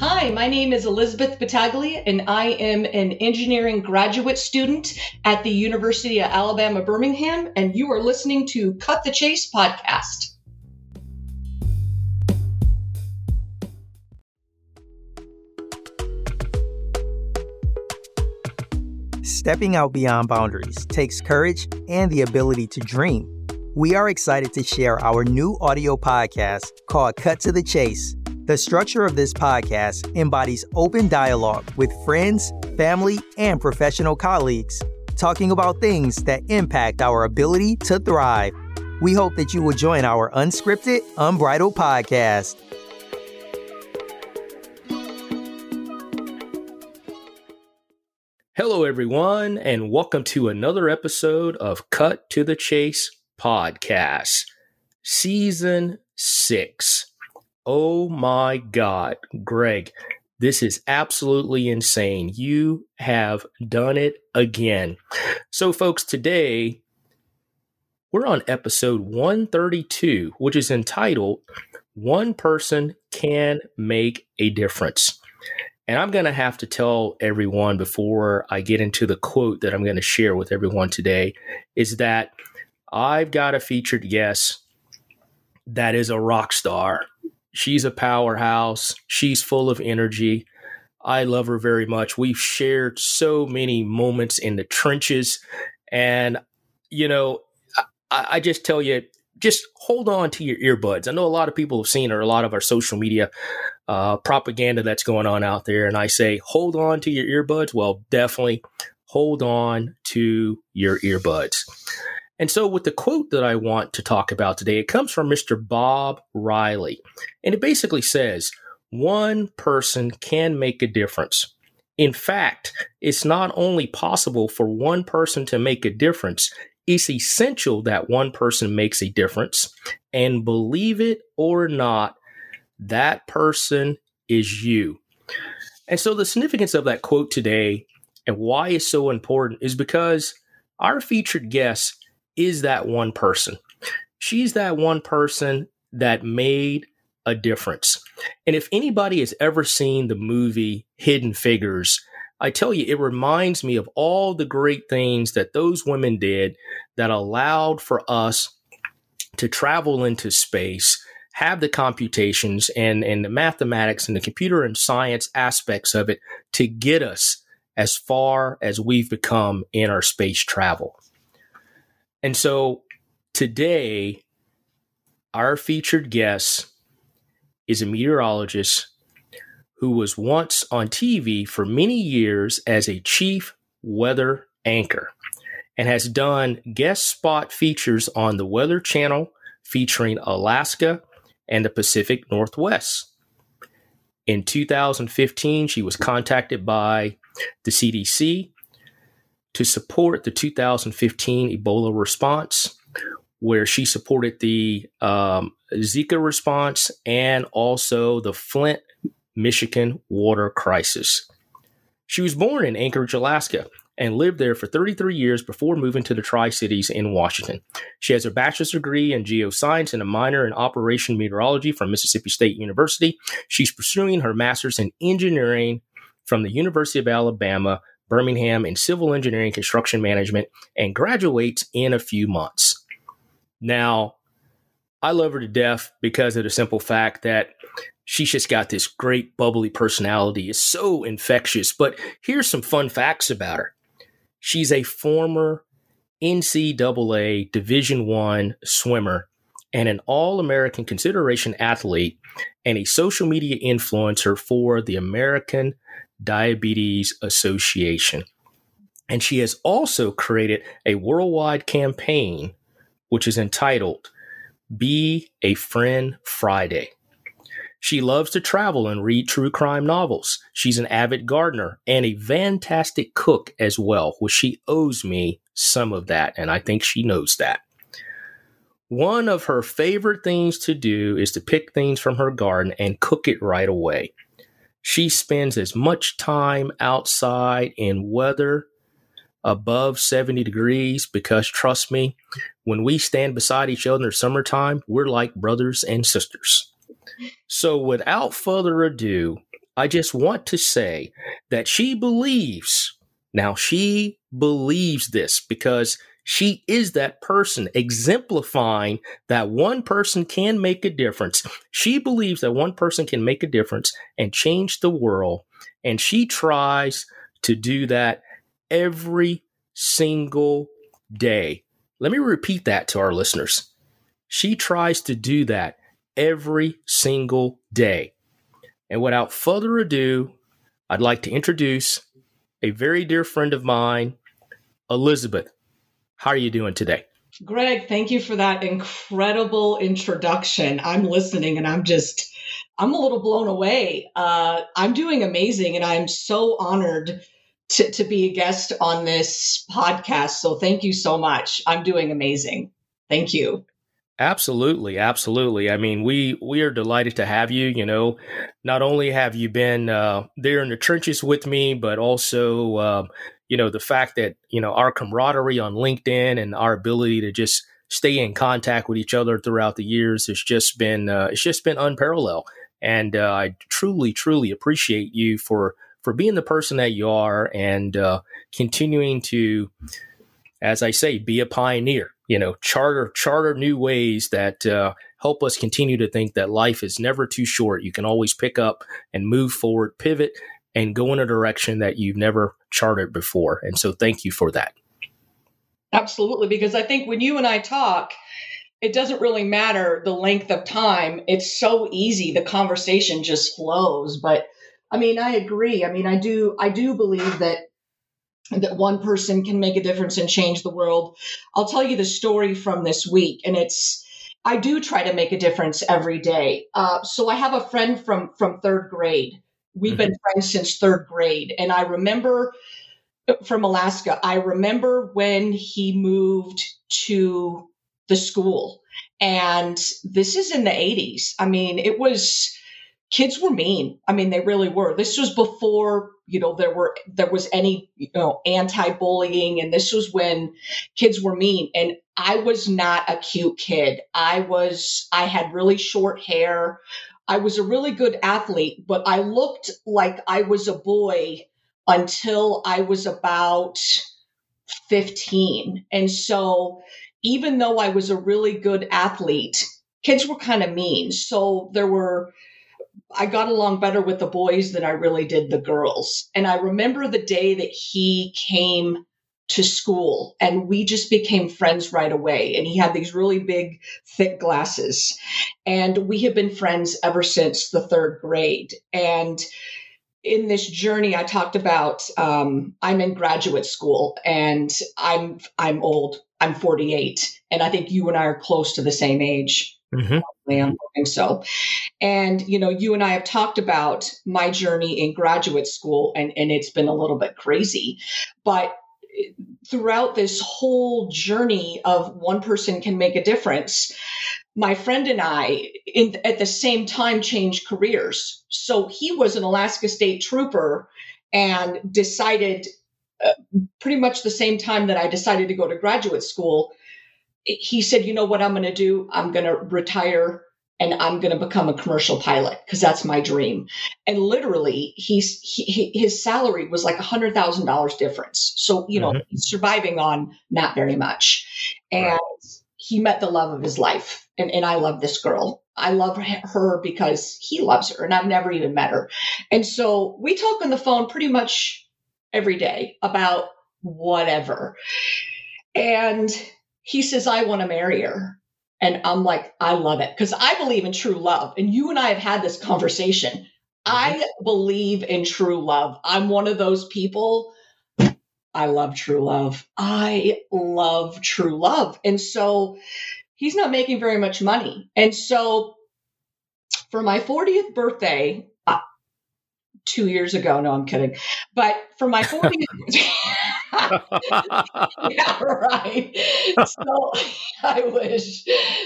Hi, my name is Elizabeth Battaglia, and I am an engineering graduate student at the University of Alabama Birmingham, and you are listening to Cut the Chase podcast. Stepping out beyond boundaries takes courage and the ability to dream. We are excited to share our new audio podcast called Cut to the Chase the structure of this podcast embodies open dialogue with friends, family, and professional colleagues, talking about things that impact our ability to thrive. We hope that you will join our unscripted, unbridled podcast. Hello, everyone, and welcome to another episode of Cut to the Chase podcast, season six. Oh my God, Greg, this is absolutely insane. You have done it again. So, folks, today we're on episode 132, which is entitled One Person Can Make a Difference. And I'm going to have to tell everyone before I get into the quote that I'm going to share with everyone today is that I've got a featured guest that is a rock star. She's a powerhouse. She's full of energy. I love her very much. We've shared so many moments in the trenches. And, you know, I, I, just tell you, just hold on to your earbuds. I know a lot of people have seen her, a lot of our social media uh, propaganda that's going on out there. And I say, hold on to your earbuds. Well, definitely hold on to your earbuds. And so, with the quote that I want to talk about today, it comes from Mr. Bob Riley. And it basically says, one person can make a difference. In fact, it's not only possible for one person to make a difference, it's essential that one person makes a difference. And believe it or not, that person is you. And so, the significance of that quote today and why it's so important is because our featured guest is that one person. She's that one person that made a difference. And if anybody has ever seen the movie Hidden Figures, I tell you, it reminds me of all the great things that those women did that allowed for us to travel into space, have the computations and, and the mathematics and the computer and science aspects of it to get us as far as we've become in our space travel. And so today, our featured guest is a meteorologist who was once on TV for many years as a chief weather anchor and has done guest spot features on the Weather Channel featuring Alaska and the Pacific Northwest. In 2015, she was contacted by the CDC to support the 2015 Ebola response, where she supported the um, Zika response and also the Flint, Michigan water crisis. She was born in Anchorage, Alaska, and lived there for 33 years before moving to the Tri Cities in Washington. She has a bachelor's degree in geoscience and a minor in operation meteorology from Mississippi State University. She's pursuing her master's in engineering from the University of Alabama Birmingham in civil engineering construction management and graduates in a few months. Now, I love her to death because of the simple fact that she's just got this great bubbly personality. Is so infectious. But here's some fun facts about her. She's a former NCAA Division One swimmer and an All-American consideration athlete and a social media influencer for the American Diabetes Association. And she has also created a worldwide campaign which is entitled Be a Friend Friday. She loves to travel and read true crime novels. She's an avid gardener and a fantastic cook as well, which she owes me some of that, and I think she knows that. One of her favorite things to do is to pick things from her garden and cook it right away. She spends as much time outside in weather above 70 degrees because trust me, when we stand beside each other in summertime, we're like brothers and sisters. So without further ado, I just want to say that she believes, now she believes this because she is that person exemplifying that one person can make a difference. She believes that one person can make a difference and change the world. And she tries to do that every single day. Let me repeat that to our listeners. She tries to do that every single day. And without further ado, I'd like to introduce a very dear friend of mine, Elizabeth. How are you doing today? Greg, thank you for that incredible introduction. I'm listening and I'm just, I'm a little blown away. Uh, I'm doing amazing and I'm so honored to, to be a guest on this podcast. So thank you so much. I'm doing amazing. Thank you. Absolutely, absolutely. I mean, we we are delighted to have you. You know, not only have you been uh, there in the trenches with me, but also, uh, you know, the fact that you know our camaraderie on LinkedIn and our ability to just stay in contact with each other throughout the years has just been uh, it's just been unparalleled. And uh, I truly, truly appreciate you for for being the person that you are and uh, continuing to, as I say, be a pioneer you know, charter charter new ways that uh, help us continue to think that life is never too short. You can always pick up and move forward, pivot, and go in a direction that you've never charted before. And so, thank you for that. Absolutely, because I think when you and I talk, it doesn't really matter the length of time. It's so easy; the conversation just flows. But I mean, I agree. I mean, I do. I do believe that that one person can make a difference and change the world. I'll tell you the story from this week, and it's I do try to make a difference every day. Uh, so I have a friend from from third grade. We've mm-hmm. been friends since third grade, and I remember from Alaska. I remember when he moved to the school, and this is in the '80s. I mean, it was kids were mean. I mean, they really were. This was before you know there were there was any you know anti-bullying and this was when kids were mean and i was not a cute kid i was i had really short hair i was a really good athlete but i looked like i was a boy until i was about 15 and so even though i was a really good athlete kids were kind of mean so there were I got along better with the boys than I really did the girls. And I remember the day that he came to school and we just became friends right away. And he had these really big, thick glasses. And we have been friends ever since the third grade. And in this journey, I talked about um, I'm in graduate school and I'm I'm old. I'm 48, and I think you and I are close to the same age. Mm-hmm. I'm hoping so. And, you know, you and I have talked about my journey in graduate school, and, and it's been a little bit crazy. But throughout this whole journey of one person can make a difference, my friend and I, in, at the same time, changed careers. So he was an Alaska State Trooper and decided uh, pretty much the same time that I decided to go to graduate school he said, you know what I'm going to do? I'm going to retire and I'm going to become a commercial pilot because that's my dream. And literally, he's he, his salary was like a hundred thousand dollars difference. So you know, mm-hmm. surviving on not very much, and right. he met the love of his life. And and I love this girl. I love her because he loves her, and I've never even met her. And so we talk on the phone pretty much every day about whatever. And he says, I want to marry her. And I'm like, I love it because I believe in true love. And you and I have had this conversation. I mm-hmm. believe in true love. I'm one of those people. I love true love. I love true love. And so he's not making very much money. And so for my 40th birthday, uh, two years ago, no, I'm kidding. But for my 40th, yeah, right. So I wish.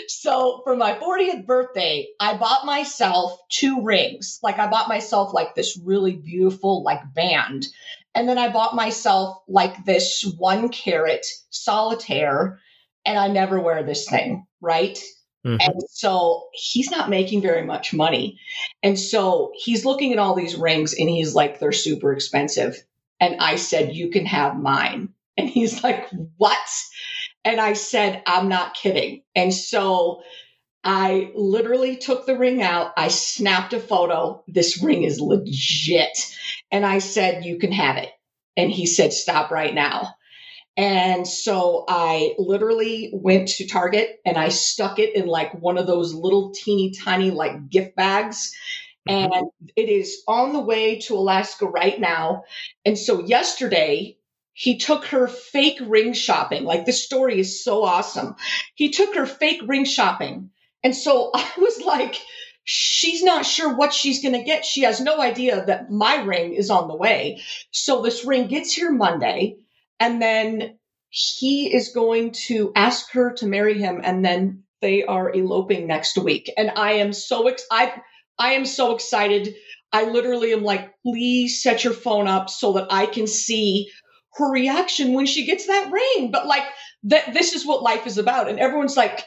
So for my 40th birthday, I bought myself two rings. Like I bought myself like this really beautiful like band. And then I bought myself like this one carat solitaire and I never wear this thing, right? Mm-hmm. And so he's not making very much money. And so he's looking at all these rings and he's like, they're super expensive. And I said, you can have mine. And he's like, what? And I said, I'm not kidding. And so I literally took the ring out. I snapped a photo. This ring is legit. And I said, you can have it. And he said, stop right now. And so I literally went to Target and I stuck it in like one of those little teeny tiny like gift bags. Mm-hmm. And it is on the way to Alaska right now. And so yesterday, he took her fake ring shopping. Like the story is so awesome. He took her fake ring shopping. And so I was like, she's not sure what she's going to get. She has no idea that my ring is on the way. So this ring gets here Monday. And then he is going to ask her to marry him. And then they are eloping next week. And I am so excited. I am so excited. I literally am like, please set your phone up so that I can see her reaction when she gets that ring. But like that this is what life is about. And everyone's like,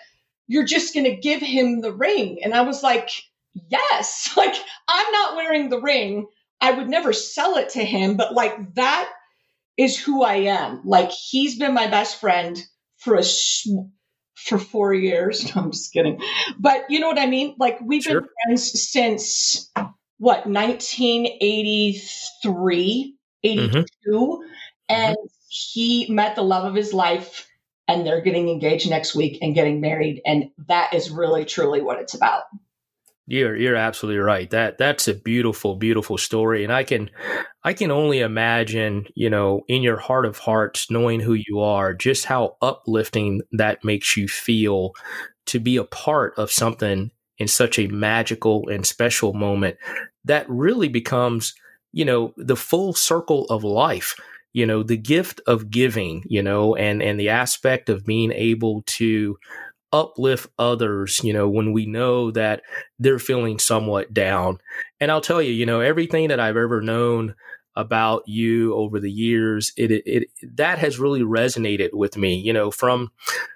you're just gonna give him the ring. And I was like, yes, like I'm not wearing the ring. I would never sell it to him, but like that is who I am. Like he's been my best friend for a for four years. No, I'm just kidding. But you know what I mean? Like we've sure. been friends since what 1983, 82, mm-hmm. and mm-hmm. he met the love of his life and they're getting engaged next week and getting married and that is really truly what it's about. You're you're absolutely right. That that's a beautiful, beautiful story, and I can I can only imagine, you know, in your heart of hearts, knowing who you are, just how uplifting that makes you feel to be a part of something in such a magical and special moment that really becomes, you know, the full circle of life. You know, the gift of giving, you know, and and the aspect of being able to uplift others, you know, when we know that they're feeling somewhat down. And I'll tell you, you know, everything that I've ever known about you over the years, it, it, it that has really resonated with me, you know, from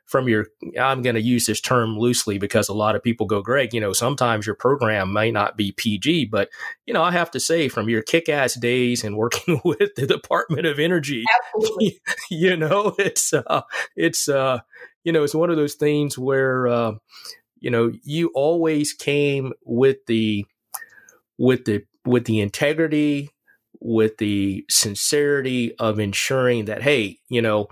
from your I'm going to use this term loosely because a lot of people go, Greg, you know, sometimes your program might not be PG, but you know, I have to say from your kick-ass days and working with the Department of Energy, Absolutely. you know, it's uh it's uh you know, it's one of those things where, uh, you know, you always came with the, with the, with the integrity, with the sincerity of ensuring that, hey, you know,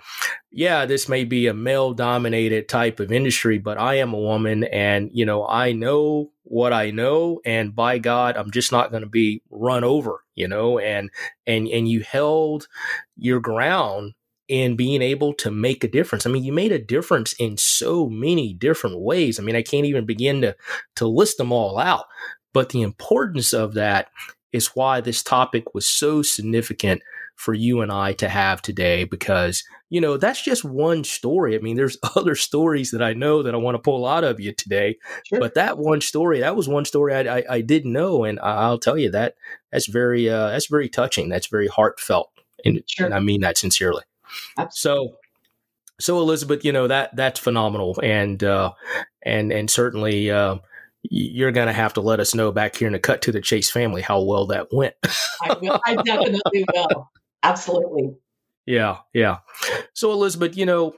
yeah, this may be a male dominated type of industry, but I am a woman and, you know, I know what I know. And by God, I'm just not going to be run over, you know, and, and, and you held your ground in being able to make a difference. I mean, you made a difference in so many different ways. I mean, I can't even begin to to list them all out. But the importance of that is why this topic was so significant for you and I to have today because, you know, that's just one story. I mean, there's other stories that I know that I want to pull out of you today, sure. but that one story, that was one story I, I, I didn't know. And I'll tell you that that's very, uh, that's very touching. That's very heartfelt. And, sure. and I mean that sincerely. So, so Elizabeth, you know that that's phenomenal, and uh, and and certainly uh, you're going to have to let us know back here in the cut to the chase family how well that went. I, will, I definitely will. Absolutely. Yeah, yeah. So Elizabeth, you know,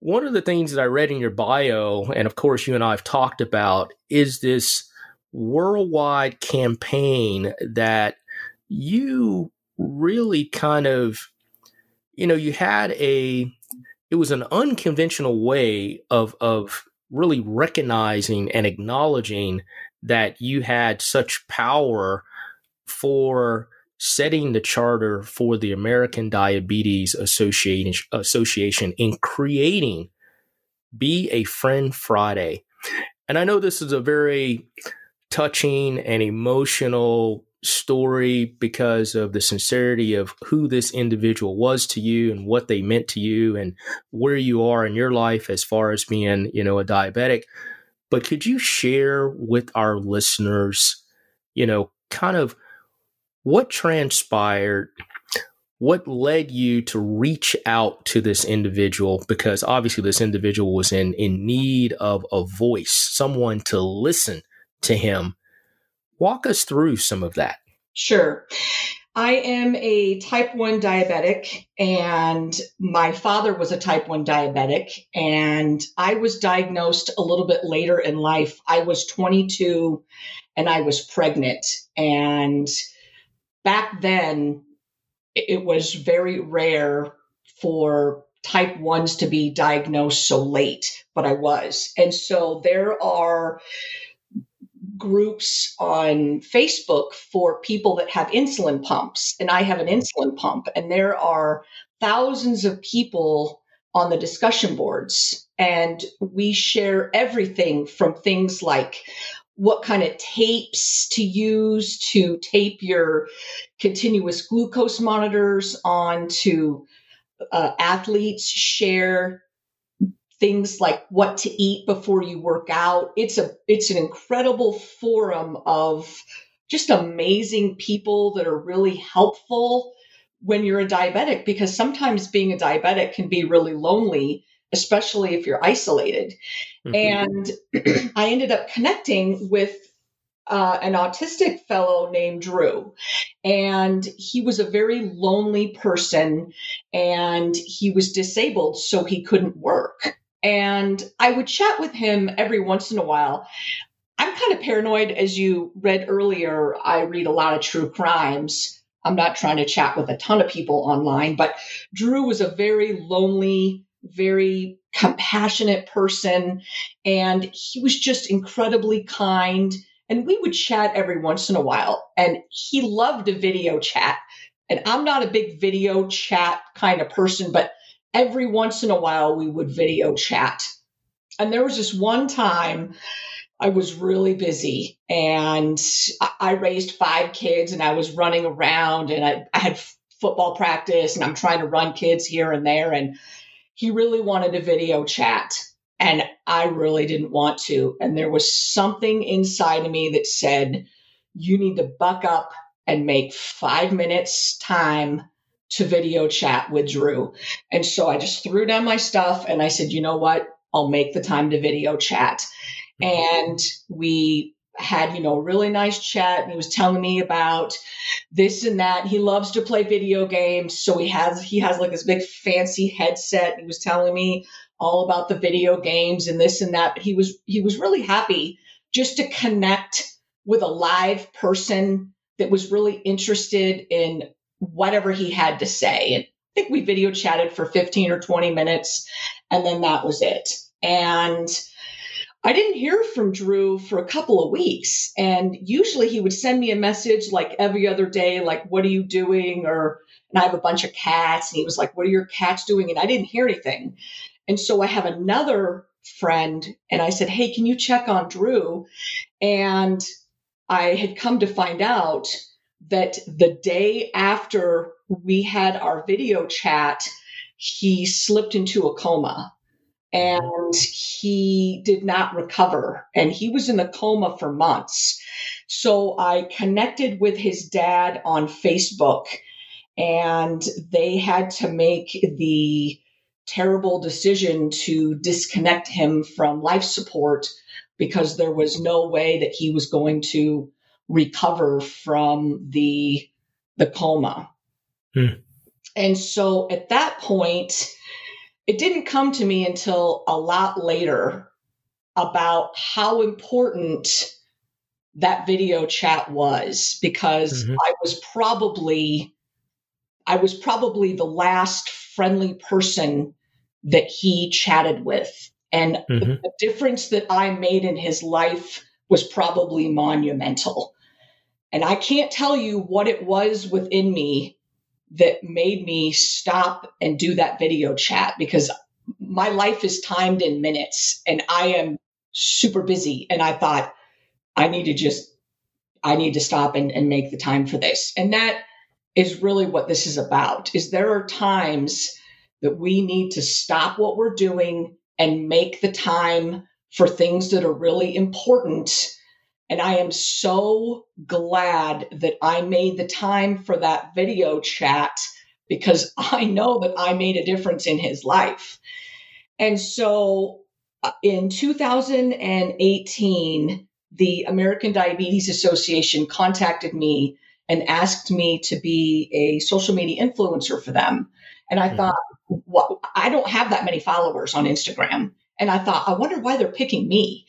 one of the things that I read in your bio, and of course you and I have talked about, is this worldwide campaign that you really kind of you know, you had a it was an unconventional way of of really recognizing and acknowledging that you had such power for setting the charter for the American Diabetes Association Association in creating Be a Friend Friday. And I know this is a very touching and emotional story because of the sincerity of who this individual was to you and what they meant to you and where you are in your life as far as being, you know, a diabetic. But could you share with our listeners, you know, kind of what transpired what led you to reach out to this individual because obviously this individual was in in need of a voice someone to listen to him walk us through some of that. Sure. I am a type 1 diabetic and my father was a type 1 diabetic and i was diagnosed a little bit later in life. I was 22 and i was pregnant and back then it was very rare for type 1s to be diagnosed so late, but I was. And so there are groups on Facebook for people that have insulin pumps, and I have an insulin pump, and there are thousands of people on the discussion boards, and we share everything from things like what kind of tapes to use to tape your continuous glucose monitors onto uh, athletes share things like what to eat before you work out it's a it's an incredible forum of just amazing people that are really helpful when you're a diabetic because sometimes being a diabetic can be really lonely especially if you're isolated. Mm-hmm. And I ended up connecting with uh, an autistic fellow named Drew. And he was a very lonely person and he was disabled, so he couldn't work. And I would chat with him every once in a while. I'm kind of paranoid, as you read earlier. I read a lot of true crimes. I'm not trying to chat with a ton of people online, but Drew was a very lonely, very compassionate person. And he was just incredibly kind. And we would chat every once in a while. And he loved a video chat. And I'm not a big video chat kind of person, but every once in a while we would video chat. And there was this one time I was really busy and I raised five kids and I was running around and I, I had football practice and I'm trying to run kids here and there. And he really wanted a video chat and I really didn't want to. And there was something inside of me that said, you need to buck up and make five minutes time to video chat with Drew. And so I just threw down my stuff and I said, you know what? I'll make the time to video chat. And we had, you know, a really nice chat and he was telling me about this and that. He loves to play video games. So he has he has like this big fancy headset. He was telling me all about the video games and this and that. But he was he was really happy just to connect with a live person that was really interested in whatever he had to say. And I think we video chatted for 15 or 20 minutes and then that was it. And I didn't hear from Drew for a couple of weeks. And usually he would send me a message like every other day, like, what are you doing? Or, and I have a bunch of cats. And he was like, what are your cats doing? And I didn't hear anything. And so I have another friend and I said, hey, can you check on Drew? And I had come to find out that the day after we had our video chat, he slipped into a coma and he did not recover and he was in a coma for months. So I connected with his dad on Facebook and they had to make the terrible decision to disconnect him from life support because there was no way that he was going to recover from the the coma. Hmm. And so at that point, it didn't come to me until a lot later about how important that video chat was because mm-hmm. I was probably I was probably the last friendly person that he chatted with and mm-hmm. the difference that I made in his life was probably monumental. And I can't tell you what it was within me that made me stop and do that video chat because my life is timed in minutes and I am super busy. And I thought, I need to just, I need to stop and, and make the time for this. And that is really what this is about is there are times that we need to stop what we're doing and make the time for things that are really important and I am so glad that I made the time for that video chat because I know that I made a difference in his life. And so uh, in 2018, the American Diabetes Association contacted me and asked me to be a social media influencer for them. And I mm-hmm. thought, well, I don't have that many followers on Instagram. And I thought, I wonder why they're picking me.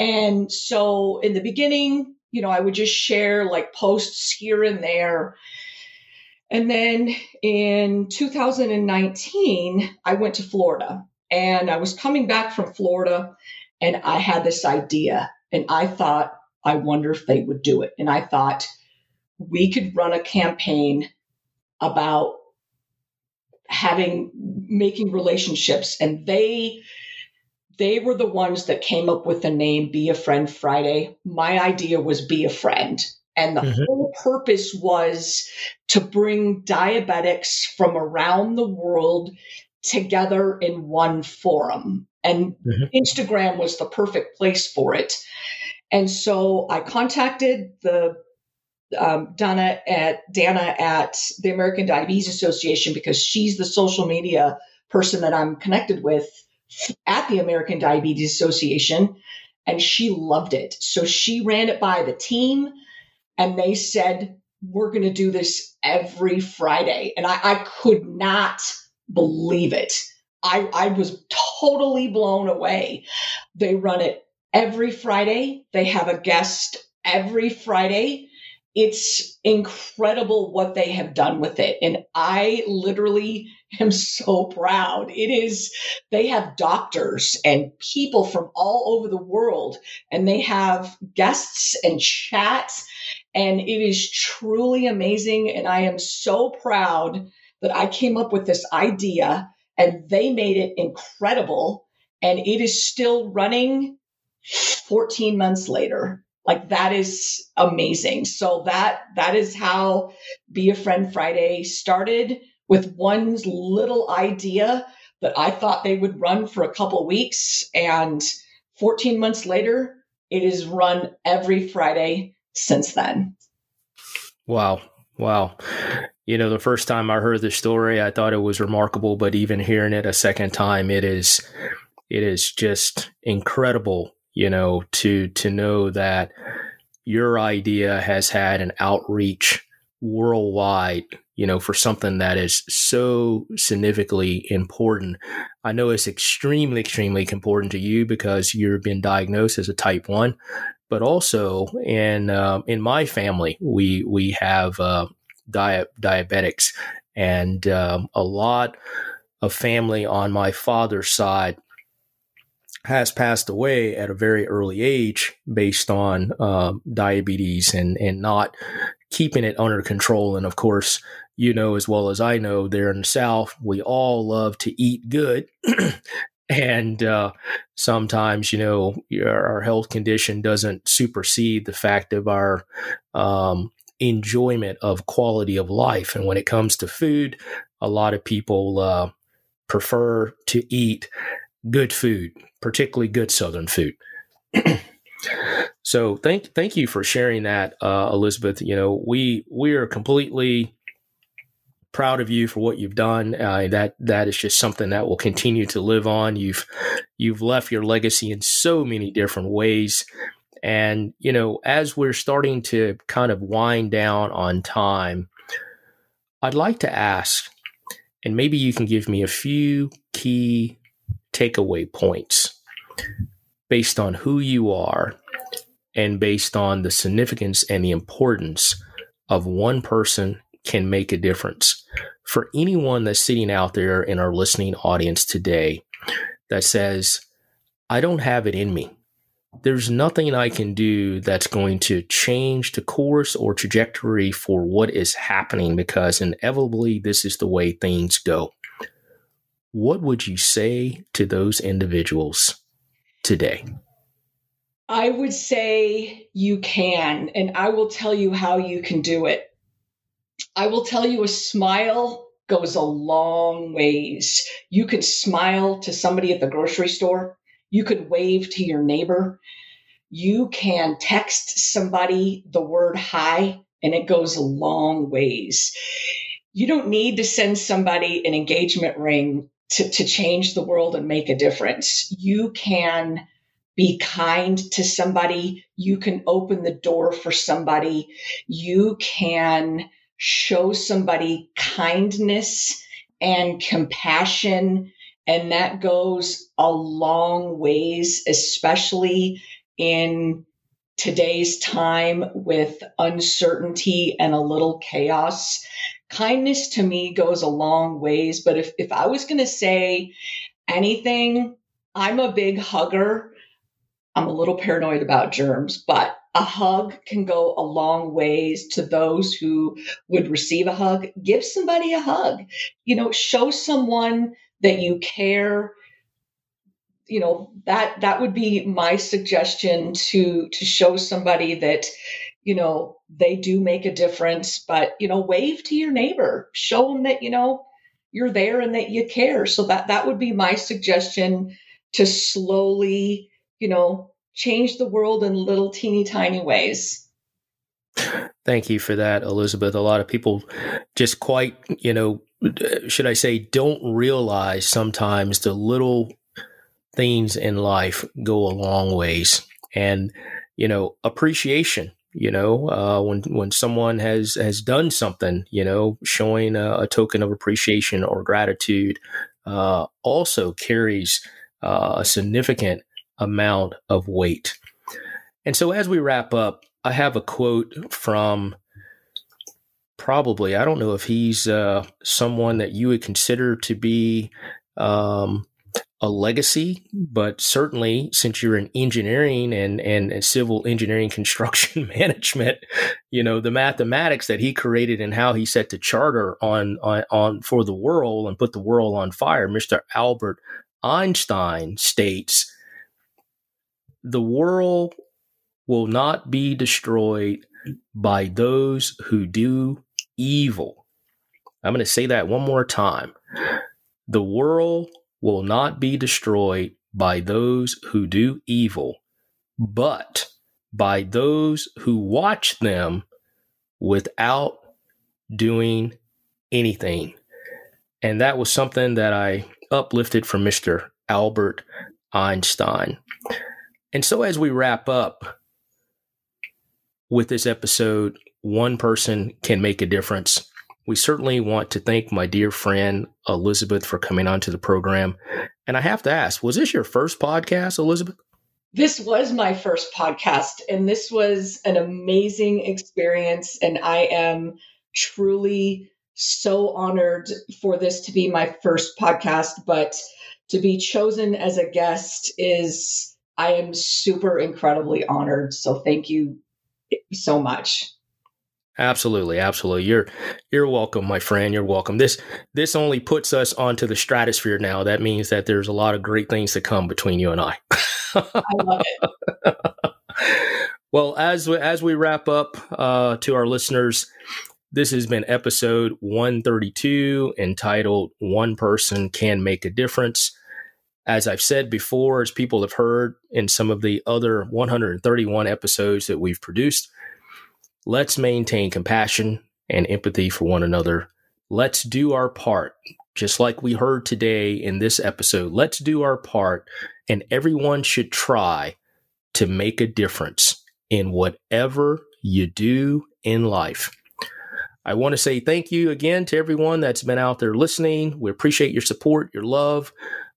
And so in the beginning, you know, I would just share like posts here and there. And then in 2019, I went to Florida and I was coming back from Florida and I had this idea and I thought, I wonder if they would do it. And I thought we could run a campaign about having making relationships and they they were the ones that came up with the name Be a Friend Friday. My idea was Be a Friend. And the mm-hmm. whole purpose was to bring diabetics from around the world together in one forum. And mm-hmm. Instagram was the perfect place for it. And so I contacted the um, Donna at Dana at the American Diabetes Association because she's the social media person that I'm connected with at the American Diabetes Association, and she loved it. So she ran it by the team, and they said, We're going to do this every Friday. And I, I could not believe it. I, I was totally blown away. They run it every Friday, they have a guest every Friday. It's incredible what they have done with it. And I literally am so proud. It is, they have doctors and people from all over the world, and they have guests and chats, and it is truly amazing. And I am so proud that I came up with this idea and they made it incredible. And it is still running 14 months later. Like that is amazing. So that that is how Be a Friend Friday started with one little idea that I thought they would run for a couple weeks. And 14 months later, it is run every Friday since then. Wow. Wow. You know, the first time I heard the story, I thought it was remarkable, but even hearing it a second time, it is it is just incredible, you know, to to know that your idea has had an outreach worldwide you know, for something that is so significantly important. I know it's extremely, extremely important to you because you've been diagnosed as a type one, but also in uh, in my family, we we have uh, di- diabetics, and um, a lot of family on my father's side has passed away at a very early age based on uh, diabetes and and not keeping it under control. And of course, you know as well as I know, there in the South, we all love to eat good. and uh, sometimes, you know, your, our health condition doesn't supersede the fact of our um, enjoyment of quality of life. And when it comes to food, a lot of people uh, prefer to eat good food, particularly good Southern food. so thank thank you for sharing that, uh, Elizabeth. You know, we we are completely proud of you for what you've done. Uh, that that is just something that will continue to live on. You've you've left your legacy in so many different ways. And you know, as we're starting to kind of wind down on time, I'd like to ask, and maybe you can give me a few key takeaway points based on who you are and based on the significance and the importance of one person can make a difference. For anyone that's sitting out there in our listening audience today that says, I don't have it in me. There's nothing I can do that's going to change the course or trajectory for what is happening because inevitably this is the way things go. What would you say to those individuals today? I would say you can, and I will tell you how you can do it. I will tell you a smile goes a long ways. You could smile to somebody at the grocery store. You could wave to your neighbor. You can text somebody the word hi, and it goes a long ways. you don't need to send somebody an engagement ring to, to change the world and make a difference. You can be kind to somebody. You can open the door for somebody. You can show somebody kindness and compassion. And that goes a long ways, especially in today's time with uncertainty and a little chaos. Kindness to me goes a long ways. But if, if I was going to say anything, I'm a big hugger. I'm a little paranoid about germs, but a hug can go a long ways to those who would receive a hug. Give somebody a hug. You know, show someone that you care you know that that would be my suggestion to to show somebody that you know they do make a difference but you know wave to your neighbor show them that you know you're there and that you care so that that would be my suggestion to slowly you know change the world in little teeny tiny ways Thank you for that, Elizabeth. A lot of people just quite, you know, should I say, don't realize sometimes the little things in life go a long ways. And, you know, appreciation, you know, uh, when, when someone has, has done something, you know, showing a, a token of appreciation or gratitude, uh, also carries uh, a significant amount of weight. And so as we wrap up, I have a quote from probably, I don't know if he's uh, someone that you would consider to be um, a legacy, but certainly since you're in engineering and, and, and, civil engineering construction management, you know, the mathematics that he created and how he set the charter on, on, on for the world and put the world on fire, Mr. Albert Einstein states, the world will not be destroyed by those who do evil. I'm going to say that one more time. The world will not be destroyed by those who do evil, but by those who watch them without doing anything. And that was something that I uplifted from Mr. Albert Einstein. And so, as we wrap up with this episode, one person can make a difference we certainly want to thank my dear friend Elizabeth for coming onto the program. And I have to ask, was this your first podcast, Elizabeth? This was my first podcast, and this was an amazing experience. And I am truly so honored for this to be my first podcast, but to be chosen as a guest is, I am super incredibly honored. So thank you so much. Absolutely, absolutely. You're you're welcome, my friend. You're welcome. This this only puts us onto the stratosphere now. That means that there's a lot of great things to come between you and I. I love it. well, as we, as we wrap up uh, to our listeners, this has been episode 132 entitled "One Person Can Make a Difference." As I've said before, as people have heard in some of the other 131 episodes that we've produced Let's maintain compassion and empathy for one another. Let's do our part. Just like we heard today in this episode, let's do our part, and everyone should try to make a difference in whatever you do in life. I want to say thank you again to everyone that's been out there listening. We appreciate your support, your love.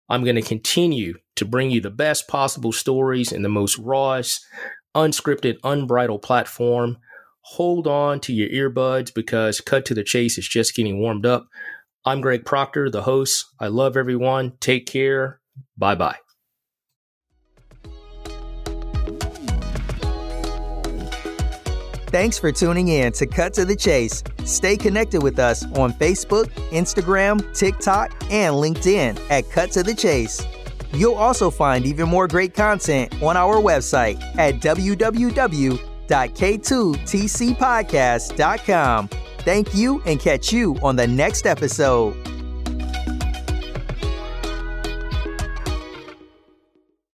I'm going to continue to bring you the best possible stories in the most rawest, unscripted, unbridled platform hold on to your earbuds because Cut to the Chase is just getting warmed up. I'm Greg Proctor, the host. I love everyone. Take care. Bye bye. Thanks for tuning in to Cut to the Chase. Stay connected with us on Facebook, Instagram, TikTok, and LinkedIn at Cut to the Chase. You'll also find even more great content on our website at www www.k2tcpodcast.com. Thank you and catch you on the next episode.